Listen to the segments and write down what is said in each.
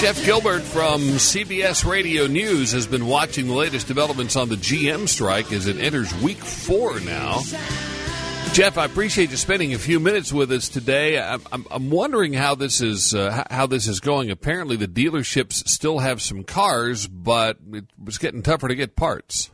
Jeff Gilbert from CBS Radio News has been watching the latest developments on the GM strike as it enters week four now. Jeff, I appreciate you spending a few minutes with us today. I'm, I'm, wondering how this is uh, how this is going. Apparently, the dealerships still have some cars, but it was getting tougher to get parts.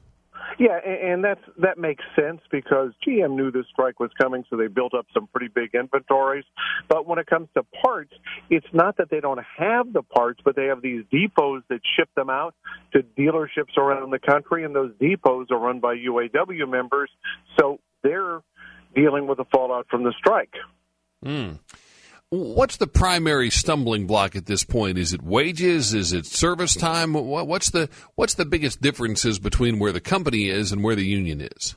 Yeah, and that's that makes sense because GM knew this strike was coming, so they built up some pretty big inventories. But when it comes to parts, it's not that they don't have the parts, but they have these depots that ship them out to dealerships around the country, and those depots are run by UAW members, so they're dealing with the fallout from the strike. Mm. What's the primary stumbling block at this point? Is it wages? Is it service time? What's the what's the biggest differences between where the company is and where the union is?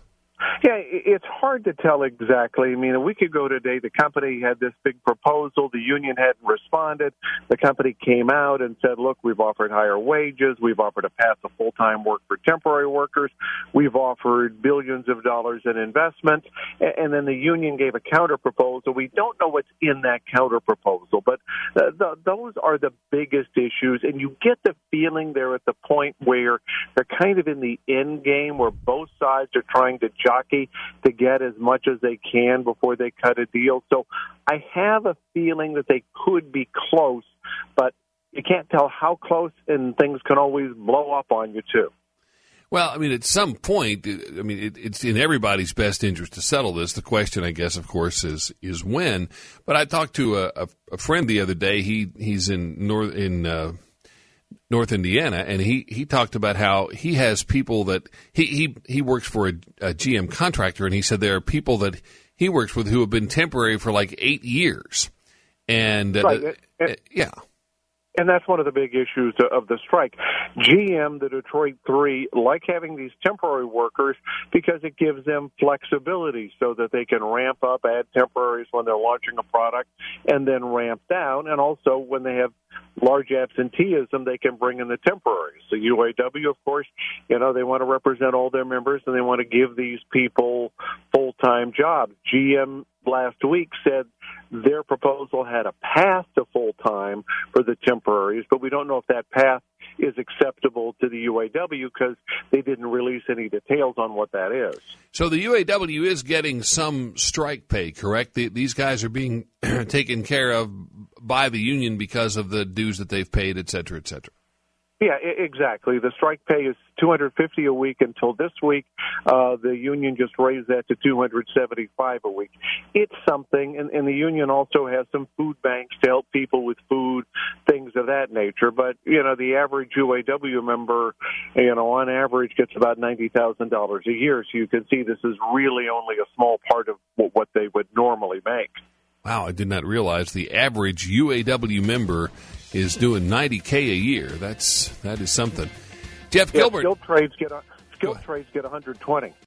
Yeah, it's hard to tell exactly. I mean, a week ago today, the company had this big proposal. The union hadn't responded. The company came out and said, look, we've offered higher wages. We've offered a path to full time work for temporary workers. We've offered billions of dollars in investment. And then the union gave a counter proposal. We don't know what's in that counter proposal, but uh, the, those are the biggest issues. And you get the feeling they're at the point where they're kind of in the end game where both sides are trying to to get as much as they can before they cut a deal. So I have a feeling that they could be close, but you can't tell how close, and things can always blow up on you too. Well, I mean, at some point, I mean, it, it's in everybody's best interest to settle this. The question, I guess, of course, is is when. But I talked to a, a, a friend the other day. He he's in north in uh, North Indiana, and he, he talked about how he has people that he he, he works for a, a GM contractor, and he said there are people that he works with who have been temporary for like eight years, and uh, right. uh, yeah. And that's one of the big issues of the strike. GM, the Detroit Three, like having these temporary workers because it gives them flexibility so that they can ramp up, add temporaries when they're launching a product, and then ramp down. And also, when they have large absenteeism, they can bring in the temporaries. The UAW, of course, you know, they want to represent all their members and they want to give these people full time jobs. GM last week said their proposal had a path to full time for the temporaries, but we don't know if that path is acceptable to the UAW because they didn't release any details on what that is. So the UAW is getting some strike pay, correct? The, these guys are being taken care of by the union because of the dues that they've paid, et cetera, et cetera. Yeah, exactly. The strike pay is 250 a week until this week. Uh, the union just raised that to 275 a week. It's something, and, and the union also has some food banks to help people with food, things of that nature. But you know, the average UAW member, you know, on average gets about ninety thousand dollars a year. So you can see this is really only a small part of what they would normally make. Wow, I did not realize the average UAW member is doing 90k a year. That's that is something. Jeff yeah, Gilbert. Skilled trades get skilled trades get 120.